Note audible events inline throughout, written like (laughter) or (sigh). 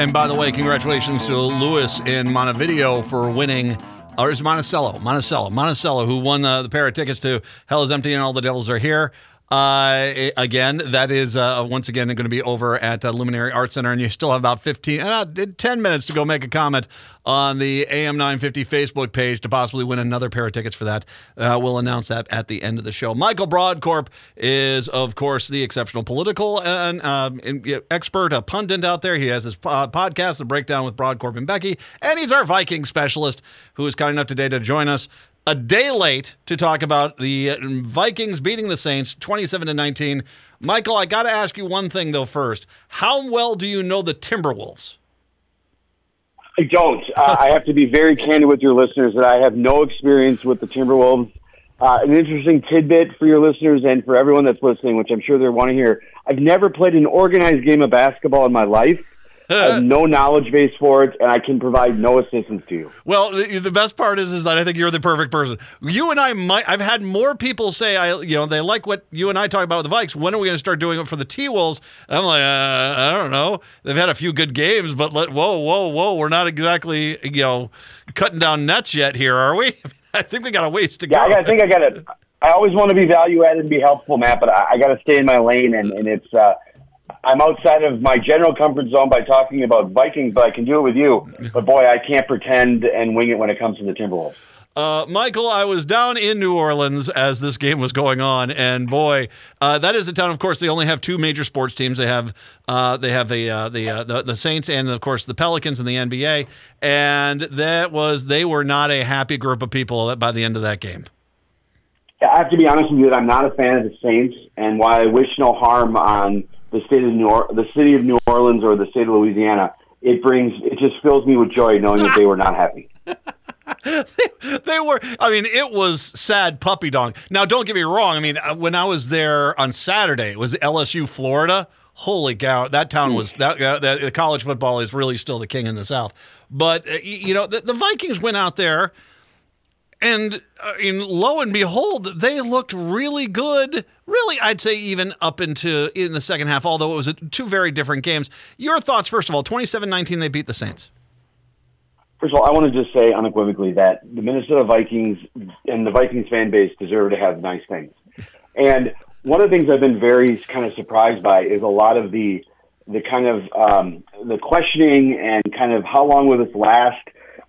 And by the way, congratulations to Lewis in Montevideo for winning. Or is Monticello? Monticello. Monticello, who won uh, the pair of tickets to Hell is Empty and All the Devils Are Here. Uh, again, that is uh, once again going to be over at uh, Luminary Art Center, and you still have about 15, uh, 10 minutes to go make a comment on the AM 950 Facebook page to possibly win another pair of tickets for that. Uh, we'll announce that at the end of the show. Michael Brodkorb is, of course, the exceptional political and, um, expert, a pundit out there. He has his podcast, The Breakdown with Brodkorb and Becky, and he's our Viking specialist who is kind enough today to join us a day late to talk about the Vikings beating the Saints 27 to 19. Michael, I got to ask you one thing though first. How well do you know the Timberwolves? I don't. Uh, I have to be very candid with your listeners that I have no experience with the Timberwolves. Uh, an interesting tidbit for your listeners and for everyone that's listening, which I'm sure they want to hear. I've never played an organized game of basketball in my life. I have no knowledge base for it, and I can provide no assistance to you. Well, the, the, best part is, is that I think you're the perfect person. You and I might. I've had more people say, I, you know, they like what you and I talk about with the Vikes. When are we going to start doing it for the T Wolves? I'm like, uh, I don't know. They've had a few good games, but let, whoa, whoa, whoa, we're not exactly, you know, cutting down nets yet here, are we? (laughs) I think we got a ways to yeah, go. I, I think I got to. I always want to be value added and be helpful, Matt, but I, I got to stay in my lane, and, and it's. Uh, I'm outside of my general comfort zone by talking about Vikings, but I can do it with you. But boy, I can't pretend and wing it when it comes to the Timberwolves. Uh, Michael, I was down in New Orleans as this game was going on, and boy, uh, that is a town. Of course, they only have two major sports teams. They have uh, they have the, uh, the, uh, the the Saints and of course the Pelicans in the NBA, and that was they were not a happy group of people by the end of that game. I have to be honest with you that I'm not a fan of the Saints, and while I wish no harm on the state of New or- the city of New Orleans or the state of Louisiana, it brings it just fills me with joy knowing that they were not happy. (laughs) they, they were. I mean, it was sad puppy dog. Now, don't get me wrong. I mean, uh, when I was there on Saturday, it was LSU, Florida. Holy cow! That town was that. The college football is really still the king in the South. But uh, you know, the, the Vikings went out there and uh, lo and behold, they looked really good. Really, I'd say even up into in the second half, although it was a, two very different games. Your thoughts, first of all, 27-19, they beat the Saints. First of all, I want to just say unequivocally that the Minnesota Vikings and the Vikings fan base deserve to have nice things. And one of the things I've been very kind of surprised by is a lot of the the kind of um, the questioning and kind of how long will this last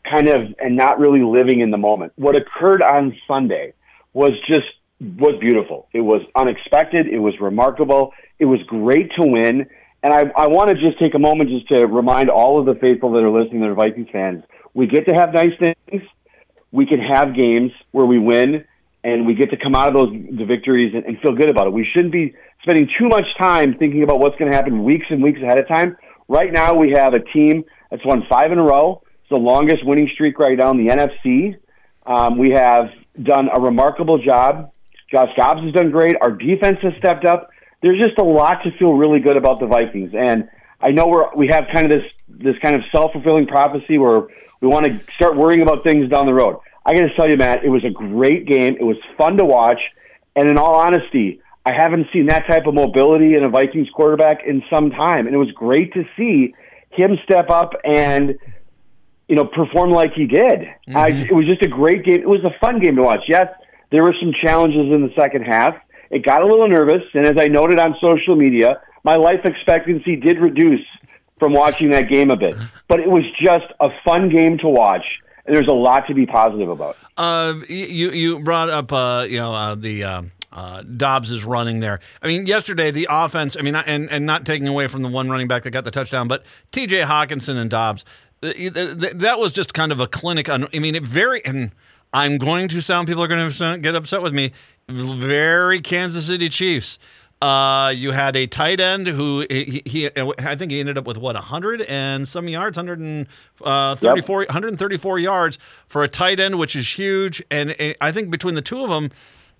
kind of and not really living in the moment. What occurred on Sunday was just was beautiful. It was unexpected. It was remarkable. It was great to win. And I, I want to just take a moment just to remind all of the faithful that are listening that are Vikings fans, we get to have nice things. We can have games where we win and we get to come out of those the victories and, and feel good about it. We shouldn't be spending too much time thinking about what's going to happen weeks and weeks ahead of time. Right now, we have a team that's won five in a row the longest winning streak right now in the NFC. Um, we have done a remarkable job. Josh Dobbs has done great. Our defense has stepped up. There's just a lot to feel really good about the Vikings, and I know we're we have kind of this this kind of self fulfilling prophecy where we want to start worrying about things down the road. I got to tell you, Matt, it was a great game. It was fun to watch, and in all honesty, I haven't seen that type of mobility in a Vikings quarterback in some time, and it was great to see him step up and you know, perform like he did. Mm-hmm. I, it was just a great game. It was a fun game to watch. Yes, there were some challenges in the second half. It got a little nervous, and as I noted on social media, my life expectancy did reduce from watching that game a bit. But it was just a fun game to watch, and there's a lot to be positive about. Uh, you you brought up uh, you know uh, the. Um, uh, Dobbs is running there. I mean, yesterday the offense. I mean, and and not taking away from the one running back that got the touchdown, but T.J. Hockenson and Dobbs that was just kind of a clinic on. I mean, it very and I'm going to sound people are going to get upset with me. Very Kansas City Chiefs. Uh, you had a tight end who he, he, I think he ended up with what 100 and some yards, 134 uh, yep. 134 yards for a tight end, which is huge. And I think between the two of them,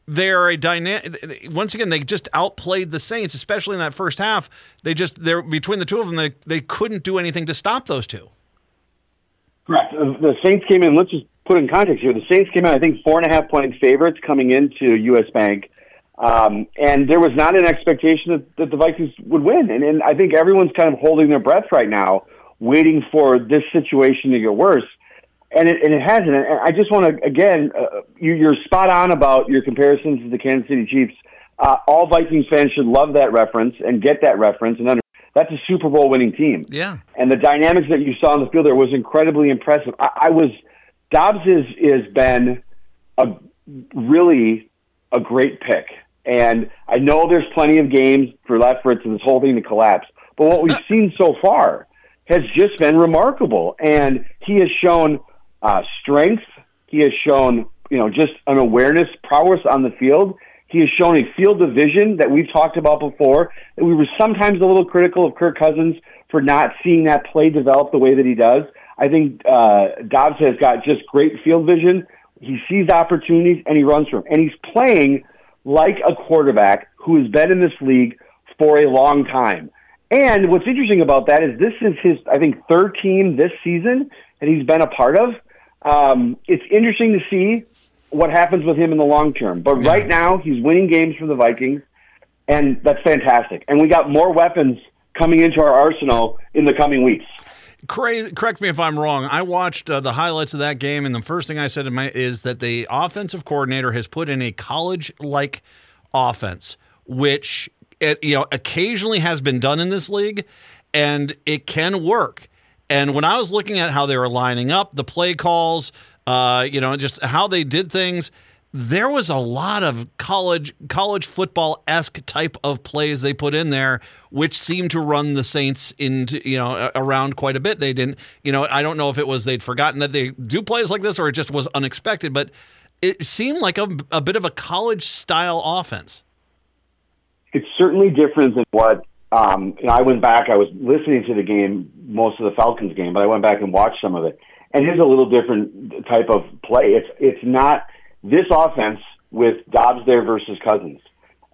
they're a dynamic. Once again, they just outplayed the Saints, especially in that first half. They just they're between the two of them, they they couldn't do anything to stop those two. Correct. The Saints came in. Let's just put in context here. The Saints came in, I think, four and a half point favorites coming into U.S. Bank, um, and there was not an expectation that, that the Vikings would win. And, and I think everyone's kind of holding their breath right now, waiting for this situation to get worse. And it, and it hasn't. And I just want to, again, uh, you, you're spot on about your comparisons to the Kansas City Chiefs. Uh, all Vikings fans should love that reference and get that reference and under, that's a Super Bowl winning team. Yeah. And the dynamics that you saw on the field there was incredibly impressive. I, I was Dobbs is is been a really a great pick. And I know there's plenty of games for left for this whole thing to collapse. But what we've (laughs) seen so far has just been remarkable. And he has shown uh, strength. He has shown, you know, just an awareness, prowess on the field. He has shown a field of vision that we've talked about before. We were sometimes a little critical of Kirk Cousins for not seeing that play develop the way that he does. I think uh, Dobbs has got just great field vision. He sees opportunities and he runs for them. And he's playing like a quarterback who has been in this league for a long time. And what's interesting about that is this is his, I think, third team this season that he's been a part of. Um, it's interesting to see what happens with him in the long term. But yeah. right now, he's winning games for the Vikings, and that's fantastic. And we got more weapons coming into our arsenal in the coming weeks. Correct me if I'm wrong. I watched uh, the highlights of that game, and the first thing I said to my is that the offensive coordinator has put in a college-like offense, which it, you know occasionally has been done in this league, and it can work. And when I was looking at how they were lining up, the play calls, uh, you know, just how they did things there was a lot of college college football esque type of plays they put in there, which seemed to run the Saints into you know around quite a bit. They didn't, you know, I don't know if it was they'd forgotten that they do plays like this or it just was unexpected, but it seemed like a, a bit of a college style offense. It's certainly different than what um, you know, I went back. I was listening to the game, most of the Falcons game, but I went back and watched some of it, and it's a little different type of play. It's it's not this offense with Dobbs there versus Cousins,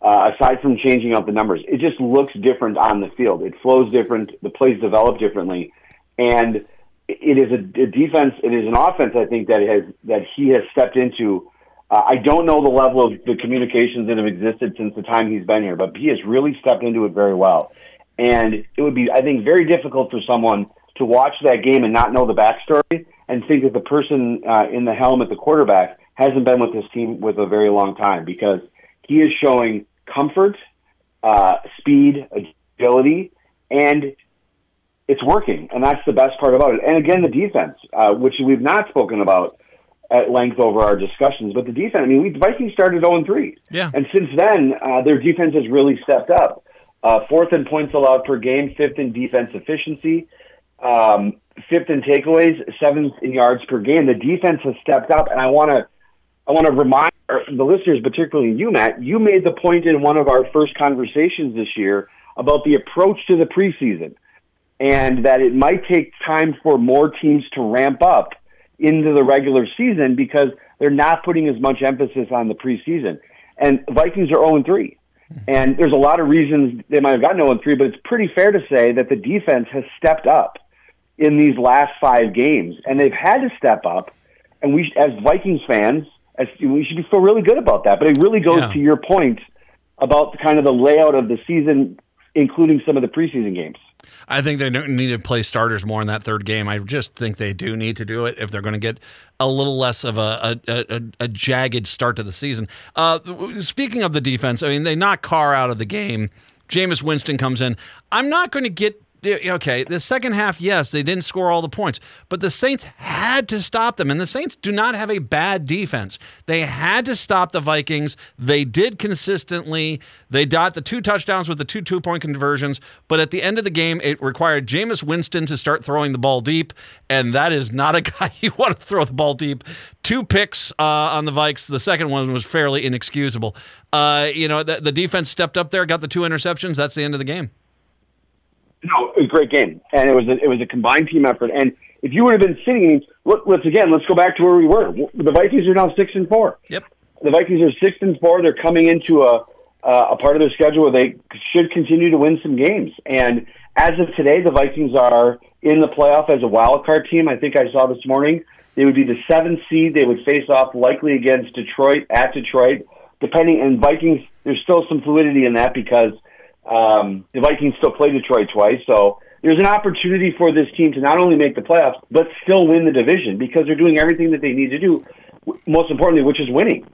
uh, aside from changing up the numbers, it just looks different on the field. It flows different. The plays develop differently, and it is a, a defense. It is an offense. I think that has that he has stepped into. Uh, I don't know the level of the communications that have existed since the time he's been here, but he has really stepped into it very well. And it would be, I think, very difficult for someone to watch that game and not know the backstory and think that the person uh, in the helm at the quarterback hasn't been with this team with a very long time because he is showing comfort, uh, speed, agility, and it's working. And that's the best part about it. And again, the defense, uh, which we've not spoken about at length over our discussions, but the defense, I mean, we, the Vikings started 0 3. Yeah. And since then, uh, their defense has really stepped up. Uh, fourth in points allowed per game, fifth in defense efficiency. Um, fifth in takeaways, seventh in yards per game. The defense has stepped up, and I want to I want to remind the listeners, particularly you, Matt, you made the point in one of our first conversations this year about the approach to the preseason and that it might take time for more teams to ramp up into the regular season because they're not putting as much emphasis on the preseason. And Vikings are 0 3. And there's a lot of reasons they might have gotten 0 3, but it's pretty fair to say that the defense has stepped up in these last five games. And they've had to step up. And we, as Vikings fans, we should feel really good about that. But it really goes yeah. to your point about the, kind of the layout of the season, including some of the preseason games. I think they need to play starters more in that third game. I just think they do need to do it if they're going to get a little less of a a, a, a jagged start to the season. Uh, speaking of the defense, I mean they knock Carr out of the game. Jameis Winston comes in. I'm not going to get okay, the second half, yes, they didn't score all the points, but the Saints had to stop them. And the Saints do not have a bad defense. They had to stop the Vikings. They did consistently. They dot the two touchdowns with the two two point conversions, but at the end of the game, it required Jameis Winston to start throwing the ball deep, and that is not a (laughs) guy you want to throw the ball deep. Two picks uh, on the Vikes. The second one was fairly inexcusable. Uh, you know, the, the defense stepped up there, got the two interceptions. That's the end of the game. No, it was a great game, and it was a, it was a combined team effort. And if you would have been sitting, look, let's again, let's go back to where we were. The Vikings are now six and four. Yep. The Vikings are six and four. They're coming into a uh, a part of their schedule where they should continue to win some games. And as of today, the Vikings are in the playoff as a wild card team. I think I saw this morning they would be the seventh seed. They would face off likely against Detroit at Detroit, depending. And Vikings, there's still some fluidity in that because um, the Vikings still play Detroit twice, so there's an opportunity for this team to not only make the playoffs but still win the division because they're doing everything that they need to do. Most importantly, which is winning,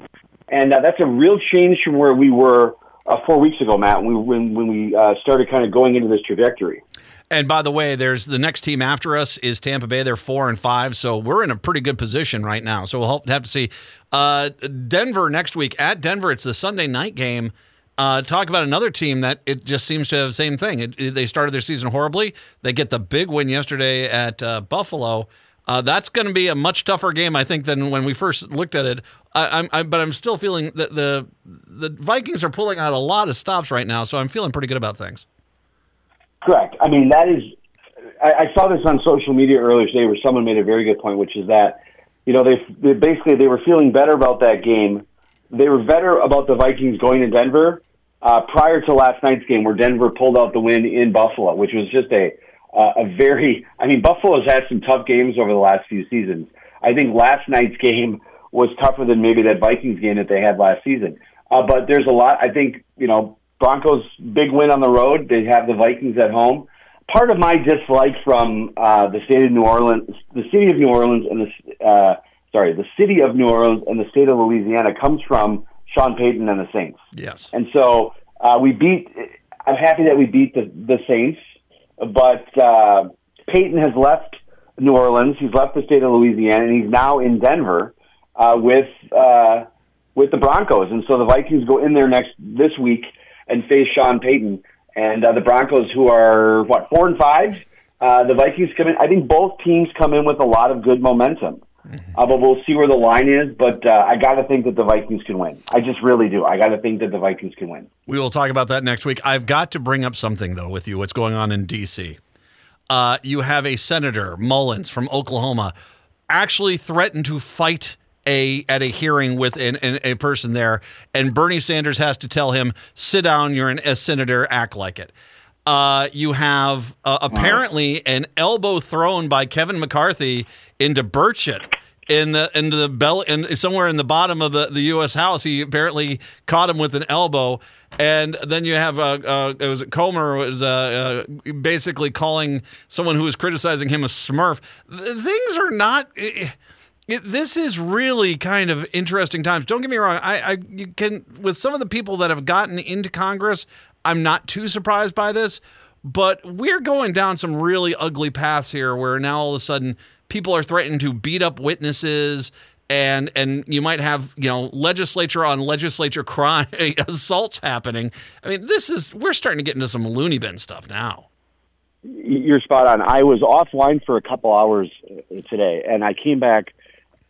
and uh, that's a real change from where we were uh, four weeks ago, Matt, when we, when, when we uh, started kind of going into this trajectory. And by the way, there's the next team after us is Tampa Bay. They're four and five, so we're in a pretty good position right now. So we'll have to see. Uh, Denver next week at Denver. It's the Sunday night game. Uh, talk about another team that it just seems to have the same thing. It, it, they started their season horribly. They get the big win yesterday at uh, Buffalo. Uh, that's going to be a much tougher game, I think, than when we first looked at it. I, I, but I'm still feeling that the the Vikings are pulling out a lot of stops right now, so I'm feeling pretty good about things. Correct. I mean, that is. I, I saw this on social media earlier today, where someone made a very good point, which is that you know they, they basically they were feeling better about that game. They were better about the Vikings going to Denver uh, prior to last night's game, where Denver pulled out the win in Buffalo, which was just a uh, a very. I mean, Buffalo's had some tough games over the last few seasons. I think last night's game was tougher than maybe that Vikings game that they had last season. Uh, but there's a lot. I think you know Broncos big win on the road. They have the Vikings at home. Part of my dislike from uh, the state of New Orleans, the city of New Orleans, and the uh, sorry, the city of New Orleans and the state of Louisiana comes from Sean Payton and the Saints. Yes, and so uh, we beat. I'm happy that we beat the the Saints, but uh, Payton has left New Orleans. He's left the state of Louisiana, and he's now in Denver uh, with uh, with the Broncos. And so the Vikings go in there next this week and face Sean Payton and uh, the Broncos, who are what four and five. Uh, the Vikings come in. I think both teams come in with a lot of good momentum. Uh, but we'll see where the line is. But uh, I got to think that the Vikings can win. I just really do. I got to think that the Vikings can win. We will talk about that next week. I've got to bring up something though with you. What's going on in D.C. Uh, you have a senator Mullins from Oklahoma actually threatened to fight a at a hearing with an, an, a person there, and Bernie Sanders has to tell him, "Sit down. You're an, a senator. Act like it." Uh, you have uh, apparently wow. an elbow thrown by Kevin McCarthy into Burchett in the into the belly and somewhere in the bottom of the, the U.S. House. He apparently caught him with an elbow, and then you have uh, uh it was Comer was uh, uh, basically calling someone who was criticizing him a Smurf. Things are not. It, it, this is really kind of interesting times. Don't get me wrong. I, I you can with some of the people that have gotten into Congress, I'm not too surprised by this, but we're going down some really ugly paths here where now all of a sudden people are threatening to beat up witnesses and and you might have you know legislature on legislature crime (laughs) assaults happening. I mean, this is we're starting to get into some loony bin stuff now. You're spot on. I was offline for a couple hours uh, today, and I came back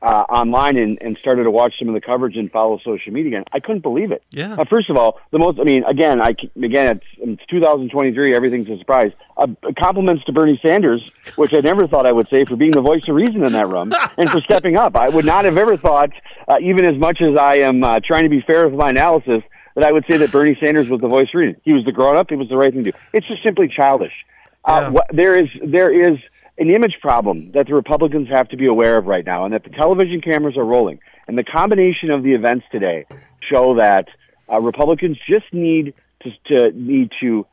uh, online and, and started to watch some of the coverage and follow social media again. I couldn't believe it. Yeah. Uh, first of all, the most. I mean, again, I again, it's, it's 2023. Everything's a surprise. Uh, compliments to Bernie Sanders, which I never thought I would say for being the voice of reason in that room and for stepping up. I would not have ever thought, uh, even as much as I am uh, trying to be fair with my analysis, that I would say that Bernie Sanders was the voice of reason. He was the grown up. It was the right thing to do. It's just simply childish. Uh, yeah. there is there is an image problem that the Republicans have to be aware of right now, and that the television cameras are rolling. And the combination of the events today show that uh, Republicans just need to, to need to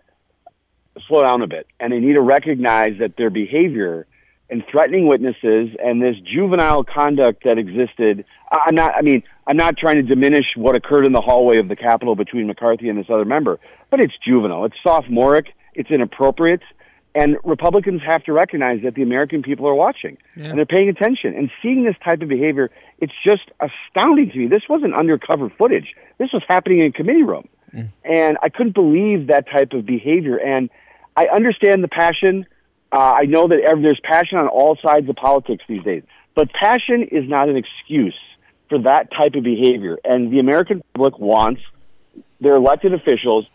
slow down a bit, and they need to recognize that their behavior and threatening witnesses and this juvenile conduct that existed. I'm not. I mean, I'm not trying to diminish what occurred in the hallway of the Capitol between McCarthy and this other member, but it's juvenile. It's sophomoric. It's inappropriate. And Republicans have to recognize that the American people are watching yeah. and they're paying attention. And seeing this type of behavior, it's just astounding to me. This wasn't undercover footage. This was happening in a committee room. Mm. And I couldn't believe that type of behavior. And I understand the passion. Uh, I know that every, there's passion on all sides of politics these days. But passion is not an excuse for that type of behavior. And the American public wants their elected officials,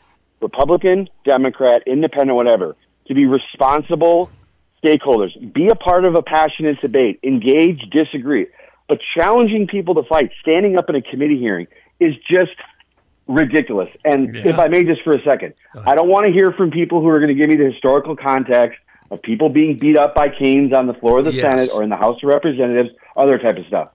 Republican, Democrat, Independent, whatever, to be responsible stakeholders. Be a part of a passionate debate. Engage, disagree. But challenging people to fight, standing up in a committee hearing, is just ridiculous. And yeah. if I may, just for a second, I don't want to hear from people who are going to give me the historical context of people being beat up by canes on the floor of the yes. Senate or in the House of Representatives, other type of stuff.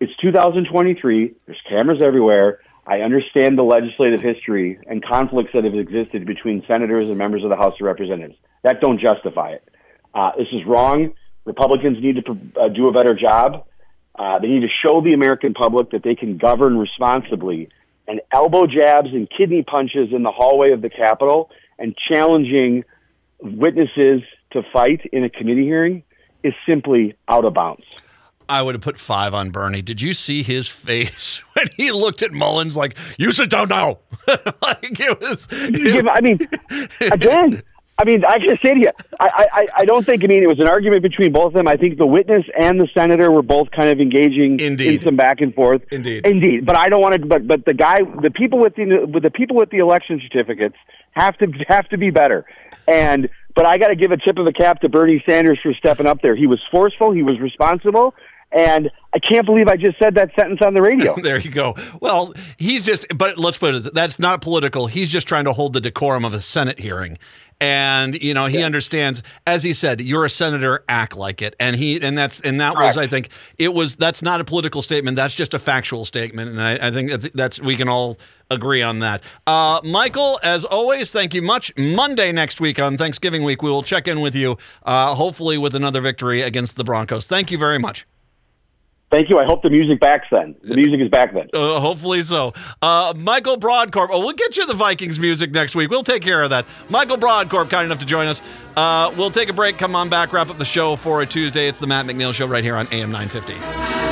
It's 2023. There's cameras everywhere. I understand the legislative history and conflicts that have existed between senators and members of the House of Representatives. That don't justify it. Uh, this is wrong. Republicans need to uh, do a better job. Uh, they need to show the American public that they can govern responsibly. And elbow jabs and kidney punches in the hallway of the Capitol and challenging witnesses to fight in a committee hearing is simply out of bounds. I would have put five on Bernie. Did you see his face (laughs) when he looked at Mullins like, "You sit down now"? (laughs) like it was. It, I mean, (laughs) again, I mean, I just say to you, I, I, I don't think. I mean, it was an argument between both of them. I think the witness and the senator were both kind of engaging Indeed. in some back and forth. Indeed, indeed. But I don't want to. But but the guy, the people with the with the people with the election certificates have to have to be better. And but I got to give a tip of the cap to Bernie Sanders for stepping up there. He was forceful. He was responsible. And I can't believe I just said that sentence on the radio. (laughs) there you go. Well, he's just, but let's put it, that's not political. He's just trying to hold the decorum of a Senate hearing. And you know he yeah. understands, as he said, you're a senator, act like it. And he and that's and that Correct. was, I think, it was. That's not a political statement. That's just a factual statement. And I, I think that's we can all agree on that. Uh, Michael, as always, thank you much. Monday next week on Thanksgiving week, we will check in with you, uh, hopefully with another victory against the Broncos. Thank you very much. Thank you. I hope the music backs then. The music is back then. Uh, hopefully so. Uh, Michael Brodkorb. Oh, we'll get you the Vikings music next week. We'll take care of that. Michael Brodkorb, kind enough to join us. Uh, we'll take a break. Come on back. Wrap up the show for a Tuesday. It's the Matt McNeil Show right here on AM 950.